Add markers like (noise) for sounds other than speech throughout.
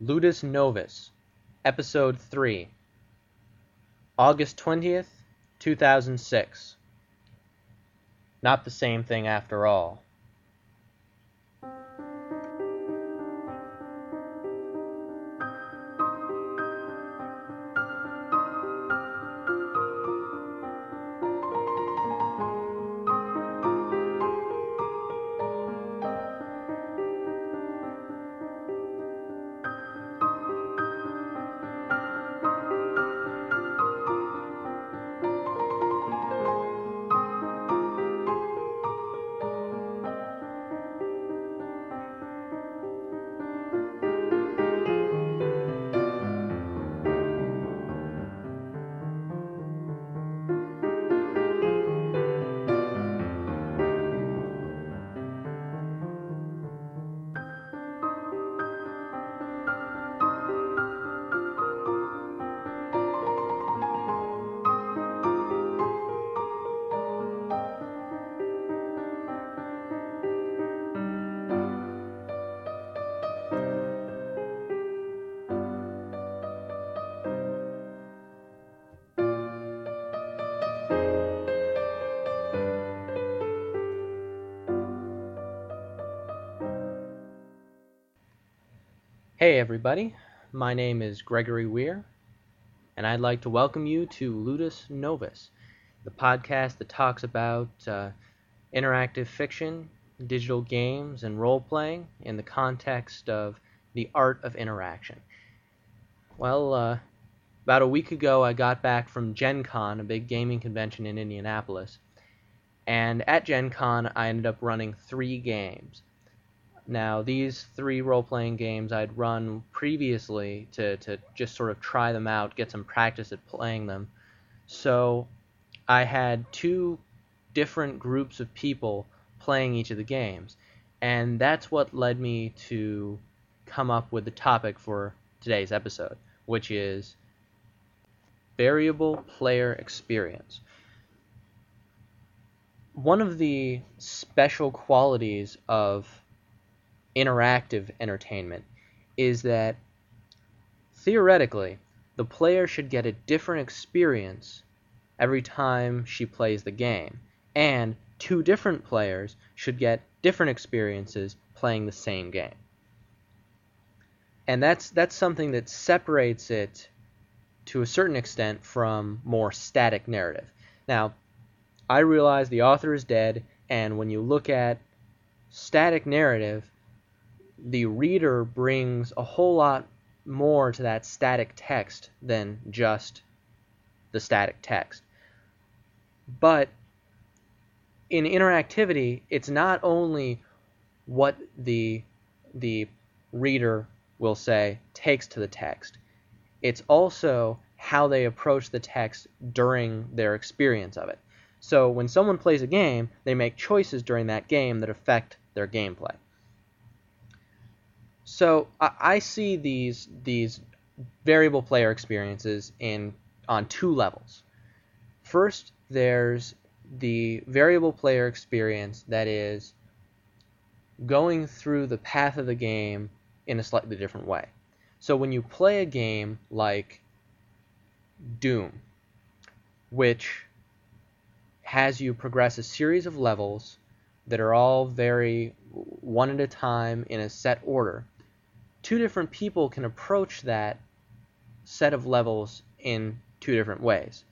Ludus Novus, Episode 3, August 20th, 2006. Not the same thing after all. Hey everybody, my name is Gregory Weir, and I'd like to welcome you to Ludus Novus, the podcast that talks about uh, interactive fiction, digital games, and role playing in the context of the art of interaction. Well, uh, about a week ago, I got back from Gen Con, a big gaming convention in Indianapolis, and at Gen Con, I ended up running three games. Now, these three role playing games I'd run previously to, to just sort of try them out, get some practice at playing them. So, I had two different groups of people playing each of the games. And that's what led me to come up with the topic for today's episode, which is variable player experience. One of the special qualities of interactive entertainment is that theoretically the player should get a different experience every time she plays the game, and two different players should get different experiences playing the same game. And that's that's something that separates it to a certain extent from more static narrative. Now, I realize the author is dead, and when you look at static narrative, the reader brings a whole lot more to that static text than just the static text. But in interactivity, it's not only what the the reader will say takes to the text. It's also how they approach the text during their experience of it. So when someone plays a game, they make choices during that game that affect their gameplay. So I, I see these these variable player experiences in on two levels. First, there's the variable player experience that is going through the path of the game in a slightly different way. So when you play a game like Doom, which has you progress a series of levels that are all very one at a time in a set order, two different people can approach that set of levels in two different ways.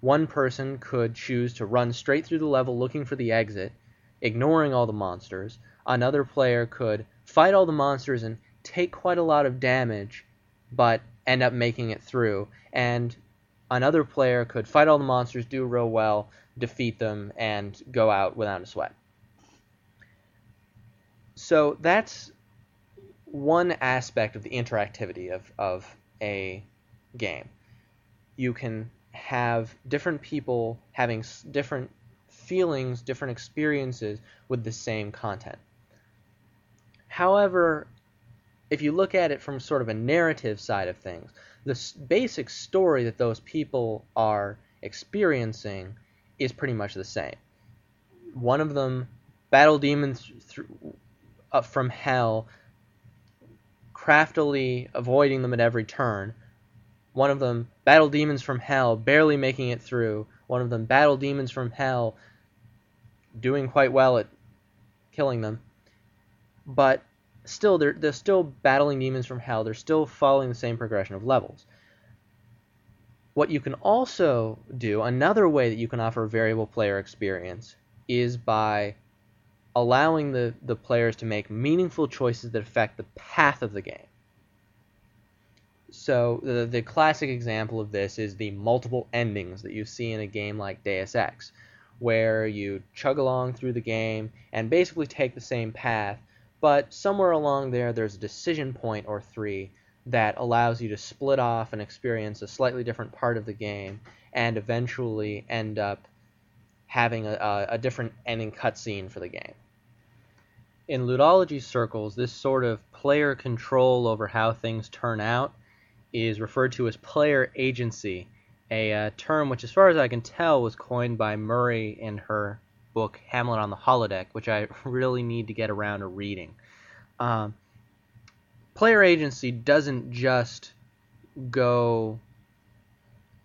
One person could choose to run straight through the level looking for the exit, ignoring all the monsters. Another player could fight all the monsters and take quite a lot of damage, but end up making it through. And another player could fight all the monsters, do real well, defeat them, and go out without a sweat. So that's one aspect of the interactivity of, of a game. You can have different people having different feelings, different experiences with the same content. However, if you look at it from sort of a narrative side of things, the basic story that those people are experiencing is pretty much the same. One of them battle demons th- from hell craftily avoiding them at every turn. One of them battle demons from hell, barely making it through. One of them battle demons from hell, doing quite well at killing them. But still, they're, they're still battling demons from hell. They're still following the same progression of levels. What you can also do, another way that you can offer variable player experience, is by allowing the, the players to make meaningful choices that affect the path of the game. So the, the classic example of this is the multiple endings that you see in a game like Deus Ex, where you chug along through the game and basically take the same path, but somewhere along there there's a decision point or three that allows you to split off and experience a slightly different part of the game and eventually end up having a, a different ending cutscene for the game. In ludology circles, this sort of player control over how things turn out is referred to as player agency, a uh, term which, as far as I can tell, was coined by Murray in her book Hamlet on the Holodeck, which I (laughs) really need to get around to reading. Um, player agency doesn't just go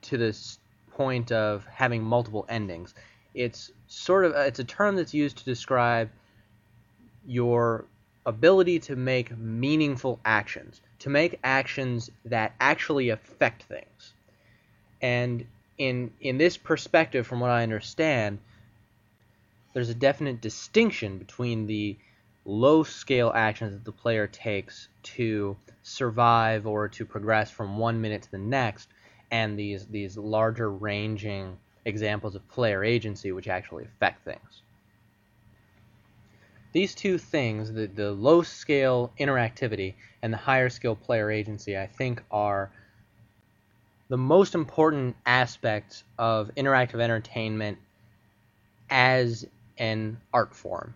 to this point of having multiple endings. It's sort of it's a term that's used to describe your ability to make meaningful actions, to make actions that actually affect things. And in in this perspective from what I understand, there's a definite distinction between the low scale actions that the player takes to survive or to progress from one minute to the next and these these larger ranging examples of player agency which actually affect things. These two things, the, the low scale interactivity and the higher scale player agency, I think are the most important aspects of interactive entertainment as an art form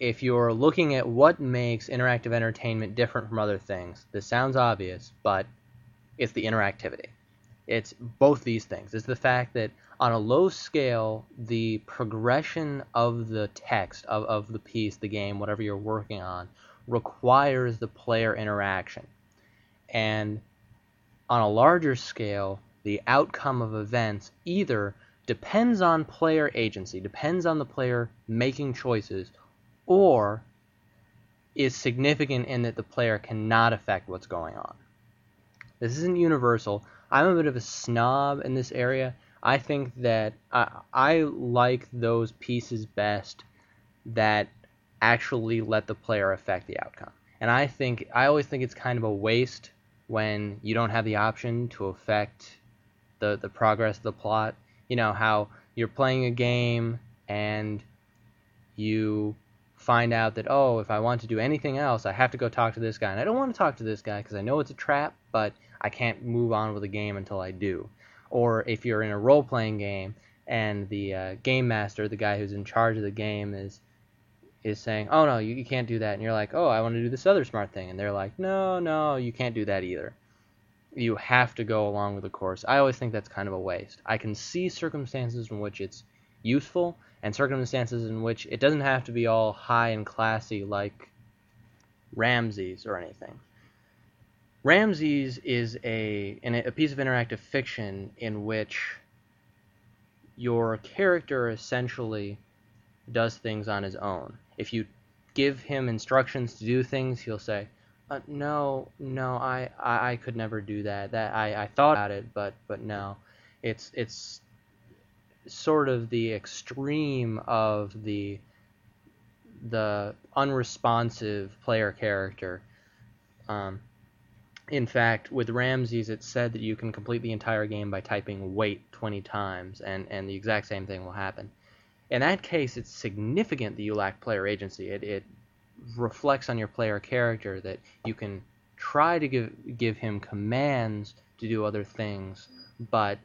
if you're looking at what makes interactive entertainment different from other things, this sounds obvious, but it's the interactivity. It's both these things. It's the fact that on a low scale, the progression of the text, of, of the piece, the game, whatever you're working on, requires the player interaction. And on a larger scale, the outcome of events either depends on player agency, depends on the player making choices, or is significant in that the player cannot affect what's going on. This isn't universal. I'm a bit of a snob in this area. I think that I, I like those pieces best that actually let the player affect the outcome. And I think I always think it's kind of a waste when you don't have the option to affect the the progress of the plot. You know how you're playing a game and you find out that oh if i want to do anything else i have to go talk to this guy and i don't want to talk to this guy because i know it's a trap but i can't move on with the game until i do or if you're in a role-playing game and the uh, game master the guy who's in charge of the game is is saying oh no you, you can't do that. And you're like oh i want to do this other smart thing. And they're like no no you can't do that either. You have to go along with the course. I always think that's kind of a waste. I can see circumstances in which it's useful and circumstances in which it doesn't have to be all high and classy like Rameses or anything. Rameses is a, a piece of interactive fiction in which your character essentially does things on his own. If you give him instructions to do things, he'll say, uh, "No, no, I, I, I could never do that. That I, I thought about it, but, but no." It's, it's sort of the extreme of the the unresponsive player character. Um, in fact, with Rameses, it's said that you can complete the entire game by typing wait 20 times, and, and the exact same thing will happen. In that case, it's significant that you lack player agency. It, it reflects on your player character that you can try to give, give him commands to do other things, but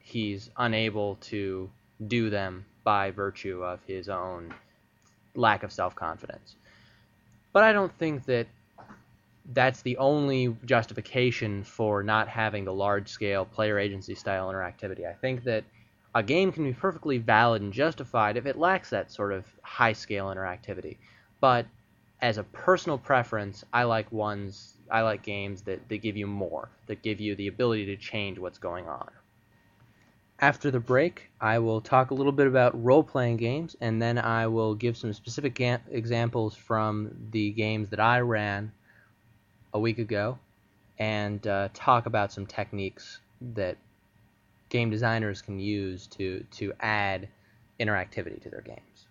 he's unable to do them by virtue of his own lack of self confidence. But I don't think that that's the only justification for not having the large scale player agency style interactivity. I think that a game can be perfectly valid and justified if it lacks that sort of high scale interactivity. But as a personal preference, I like ones I like games that, that give you more, that give you the ability to change what's going on. After the break, I will talk a little bit about role playing games, and then I will give some specific ga- examples from the games that I ran a week ago and uh, talk about some techniques that game designers can use to, to add interactivity to their games.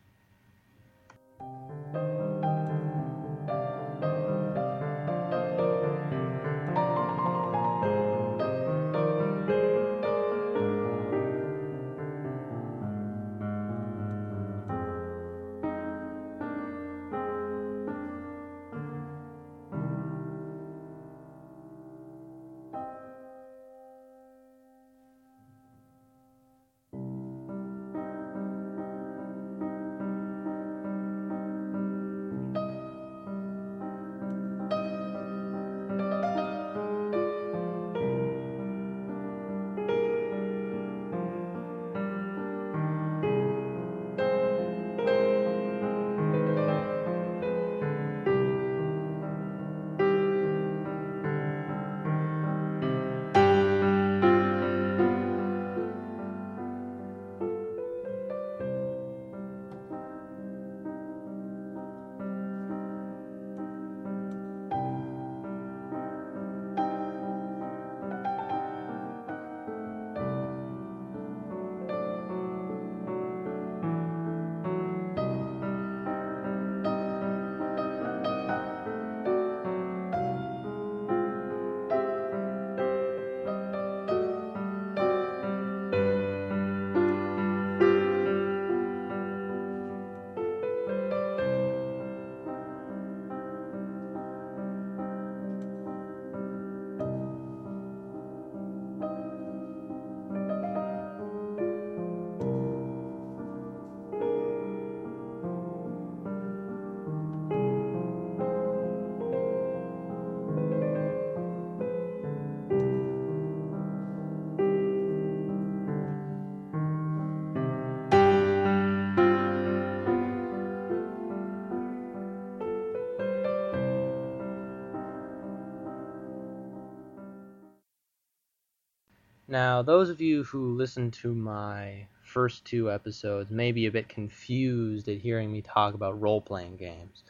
Now, those of you who listened to my first two episodes may be a bit confused at hearing me talk about role playing games.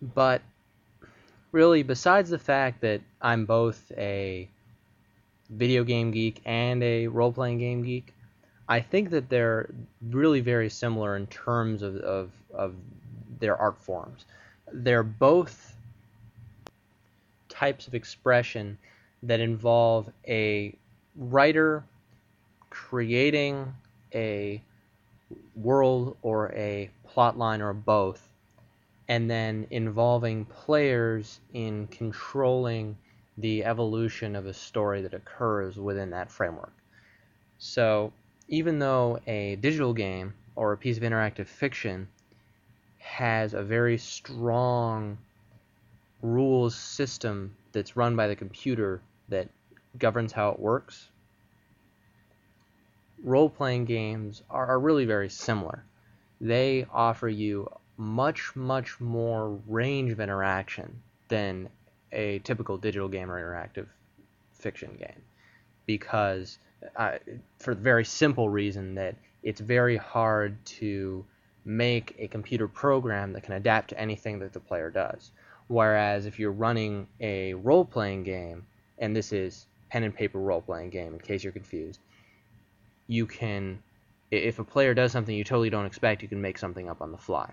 But really, besides the fact that I'm both a video game geek and a role playing game geek, I think that they're really very similar in terms of, of, of their art forms. They're both types of expression that involve a writer creating a world or a plot line or both, and then involving players in controlling the evolution of a story that occurs within that framework. So, even though a digital game or a piece of interactive fiction has a very strong rules system that's run by the computer that governs how it works. Role playing games are, are really very similar. They offer you much, much more range of interaction than a typical digital game or interactive fiction game because uh, for the very simple reason that it's very hard to make a computer program that can adapt to anything that the player does. Whereas if you're running a role playing game, and this is pen and paper role playing game in case you're confused, you can, if a player does something you totally don't expect, you can make something up on the fly.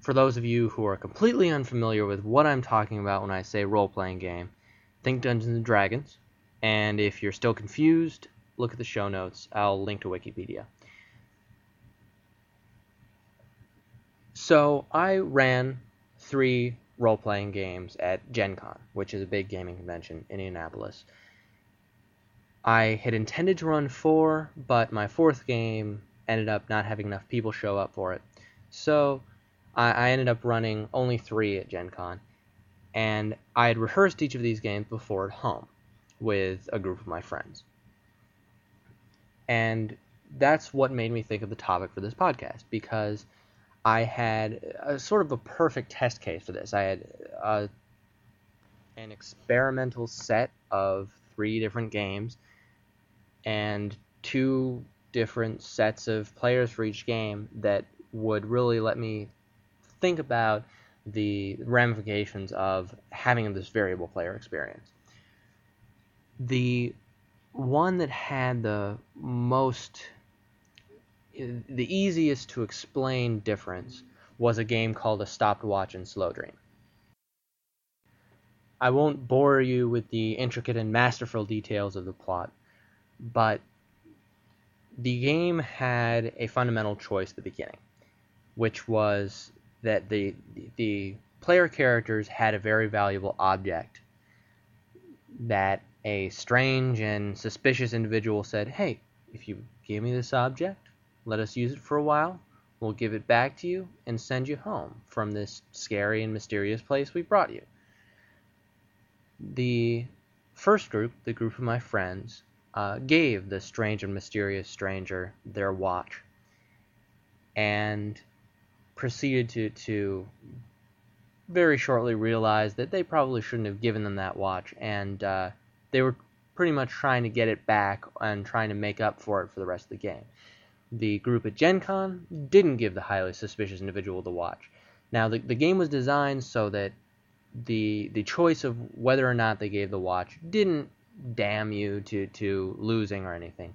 For those of you who are completely unfamiliar with what I'm talking about when I say role playing game, think Dungeons and Dragons. And if you're still confused, look at the show notes. I'll link to Wikipedia. So I ran three role playing games at Gen Con, which is a big gaming convention in Indianapolis. I had intended to run four, but my fourth game ended up not having enough people show up for it. So I, I ended up running only three at Gen Con. And I had rehearsed each of these games before at home with a group of my friends. And that's what made me think of the topic for this podcast because I had a sort of a perfect test case for this. I had uh, an experimental set of three different games and two different sets of players for each game that would really let me think about the ramifications of having this variable player experience. The one that had the most the easiest to explain difference was a game called A Stopped Watch and Slow Dream. I won't bore you with the intricate and masterful details of the plot, but the game had a fundamental choice at the beginning, which was that the the player characters had a very valuable object that a strange and suspicious individual said, "Hey, if you give me this object, let us use it for a while. We'll give it back to you and send you home from this scary and mysterious place we brought you. The first group, the group of my friends, uh, gave the strange and mysterious stranger their watch and proceeded to, to very shortly realize that they probably shouldn't have given them that watch and uh, they were pretty much trying to get it back and trying to make up for it for the rest of the game the group at Gen Con didn't give the highly suspicious individual the watch. Now, the, the game was designed so that the the choice of whether or not they gave the watch didn't damn you to, to losing or anything.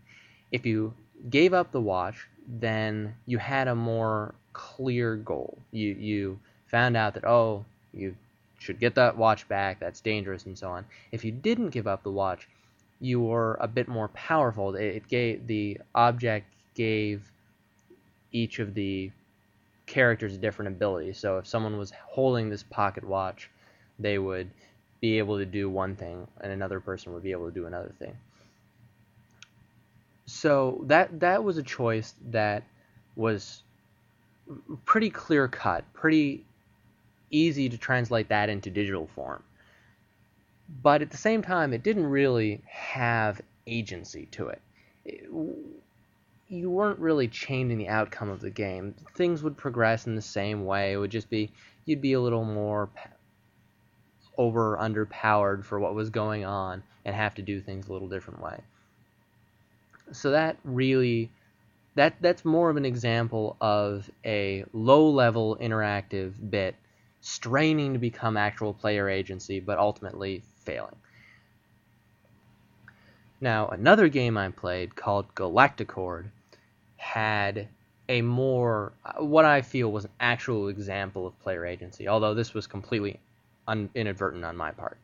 If you gave up the watch, then you had a more clear goal. You you found out that oh, you should get that watch back, that's dangerous and so on. If you didn't give up the watch, you were a bit more powerful. It, it gave the object gave each of the characters a different ability. So if someone was holding this pocket watch, they would be able to do one thing, and another person would be able to do another thing. So that that was a choice that was pretty clear cut, pretty easy to translate that into digital form. But at the same time, it didn't really have agency to it. it you weren't really changing the outcome of the game. Things would progress in the same way. It would just be you'd be a little more over underpowered for what was going on and have to do things a little different way. So that really that that's more of an example of a low level interactive bit straining to become actual player agency but ultimately failing. Now, another game I played called Galacticord had a more what I feel was an actual example of player agency, although this was completely un- inadvertent on my part.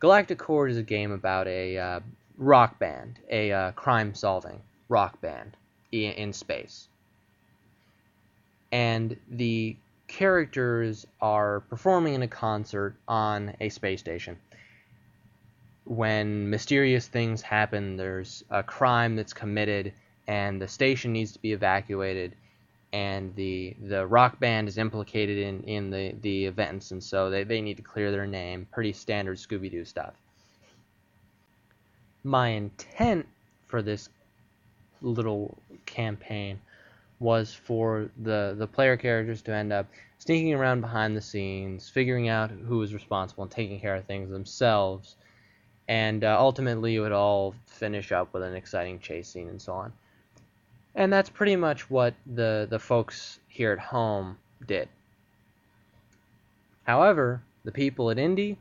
Galacticord is a game about a uh, rock band, a uh, crime-solving rock band in, in space, and the characters are performing in a concert on a space station. When mysterious things happen, there's a crime that's committed and the station needs to be evacuated and the the rock band is implicated in, in the, the events and so they, they need to clear their name. Pretty standard scooby-doo stuff. My intent for this little campaign was for the the player characters to end up sneaking around behind the scenes figuring out who was responsible and taking care of things themselves and uh, ultimately it would all finish up with an exciting chase scene and so on and that's pretty much what the, the folks here at home did. However, the people at Indy,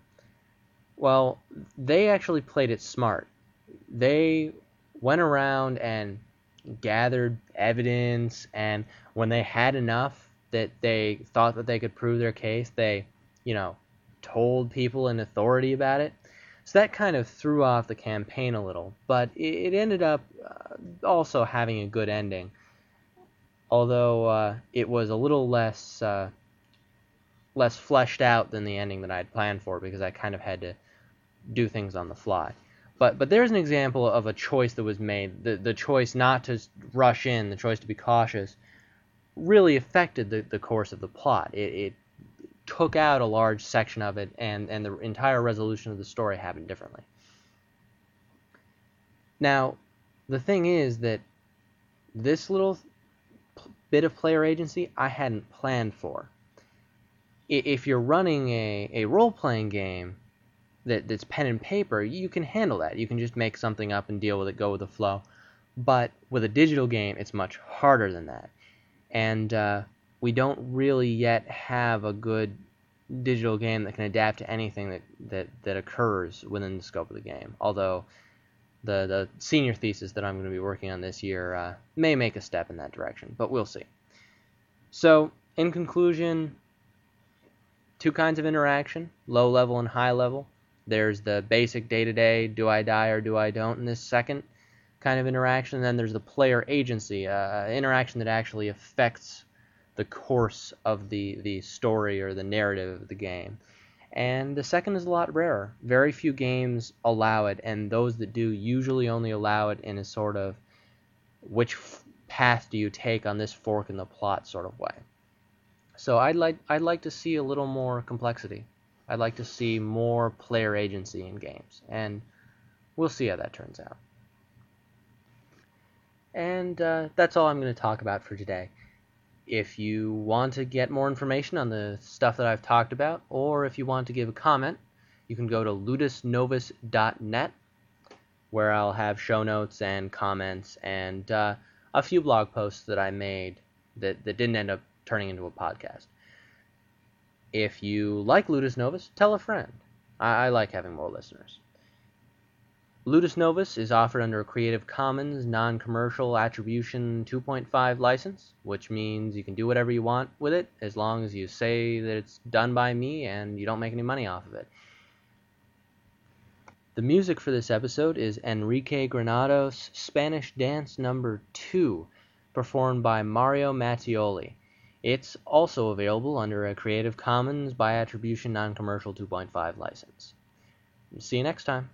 well, they actually played it smart. They went around and gathered evidence, and when they had enough that they thought that they could prove their case, they, you know, told people in authority about it. So that kind of threw off the campaign a little, but it, ended up uh, also having a good ending. Although uh, it was a little less uh, less fleshed out than the ending that I had planned for because I kind of had to do things on the fly. But but there's an example of a choice that was made. The the choice not to rush in, the choice to be cautious, really affected the, the course of the plot. It, it took out a large section of it, and, and the entire resolution of the story happened differently. Now, the thing is that this little bit of player agency I hadn't planned for. If you're running a, a role playing game that, that's pen and paper, you can handle that. You can just make something up and deal with it, go with the flow. But with a digital game, it's much harder than that. And uh, we don't really yet have a good digital game that can adapt to anything that, that, that occurs within the scope of the game. Although the, the senior thesis that I'm going to be working on this year uh, may make a step in that direction, but we'll see. So, in conclusion, two kinds of interaction low level and high level. There's the basic day to day do I die or do I don't in this second kind of interaction. And then there's the player agency, uh, interaction that actually affects the course of the, the story or the narrative of the game. And the second is a lot rarer. Very few games allow it, and those that do usually only allow it in a sort of which f- path do you take on this fork in the plot sort of way. So I'd like I'd like to see a little more complexity. I'd like to see more player agency in games, and we'll see how that turns out. And uh, that's all I'm going to talk about for today. If you want to get more information on the stuff that I've talked about, or if you want to give a comment, you can go to ludusnovus.net, where I'll have show notes and comments and uh, a few blog posts that I made that, that didn't end up turning into a podcast. If you like Ludus Novus, tell a friend. I, I like having more listeners. Ludus Novus is offered under a Creative Commons non-commercial attribution 2.5 license, which means you can do whatever you want with it as long as you say that it's done by me and you don't make any money off of it. The music for this episode is Enrique Granados' Spanish Dance Number 2, performed by Mario Mattioli. It's also available under a Creative Commons by attribution non-commercial 2.5 license. See you next time.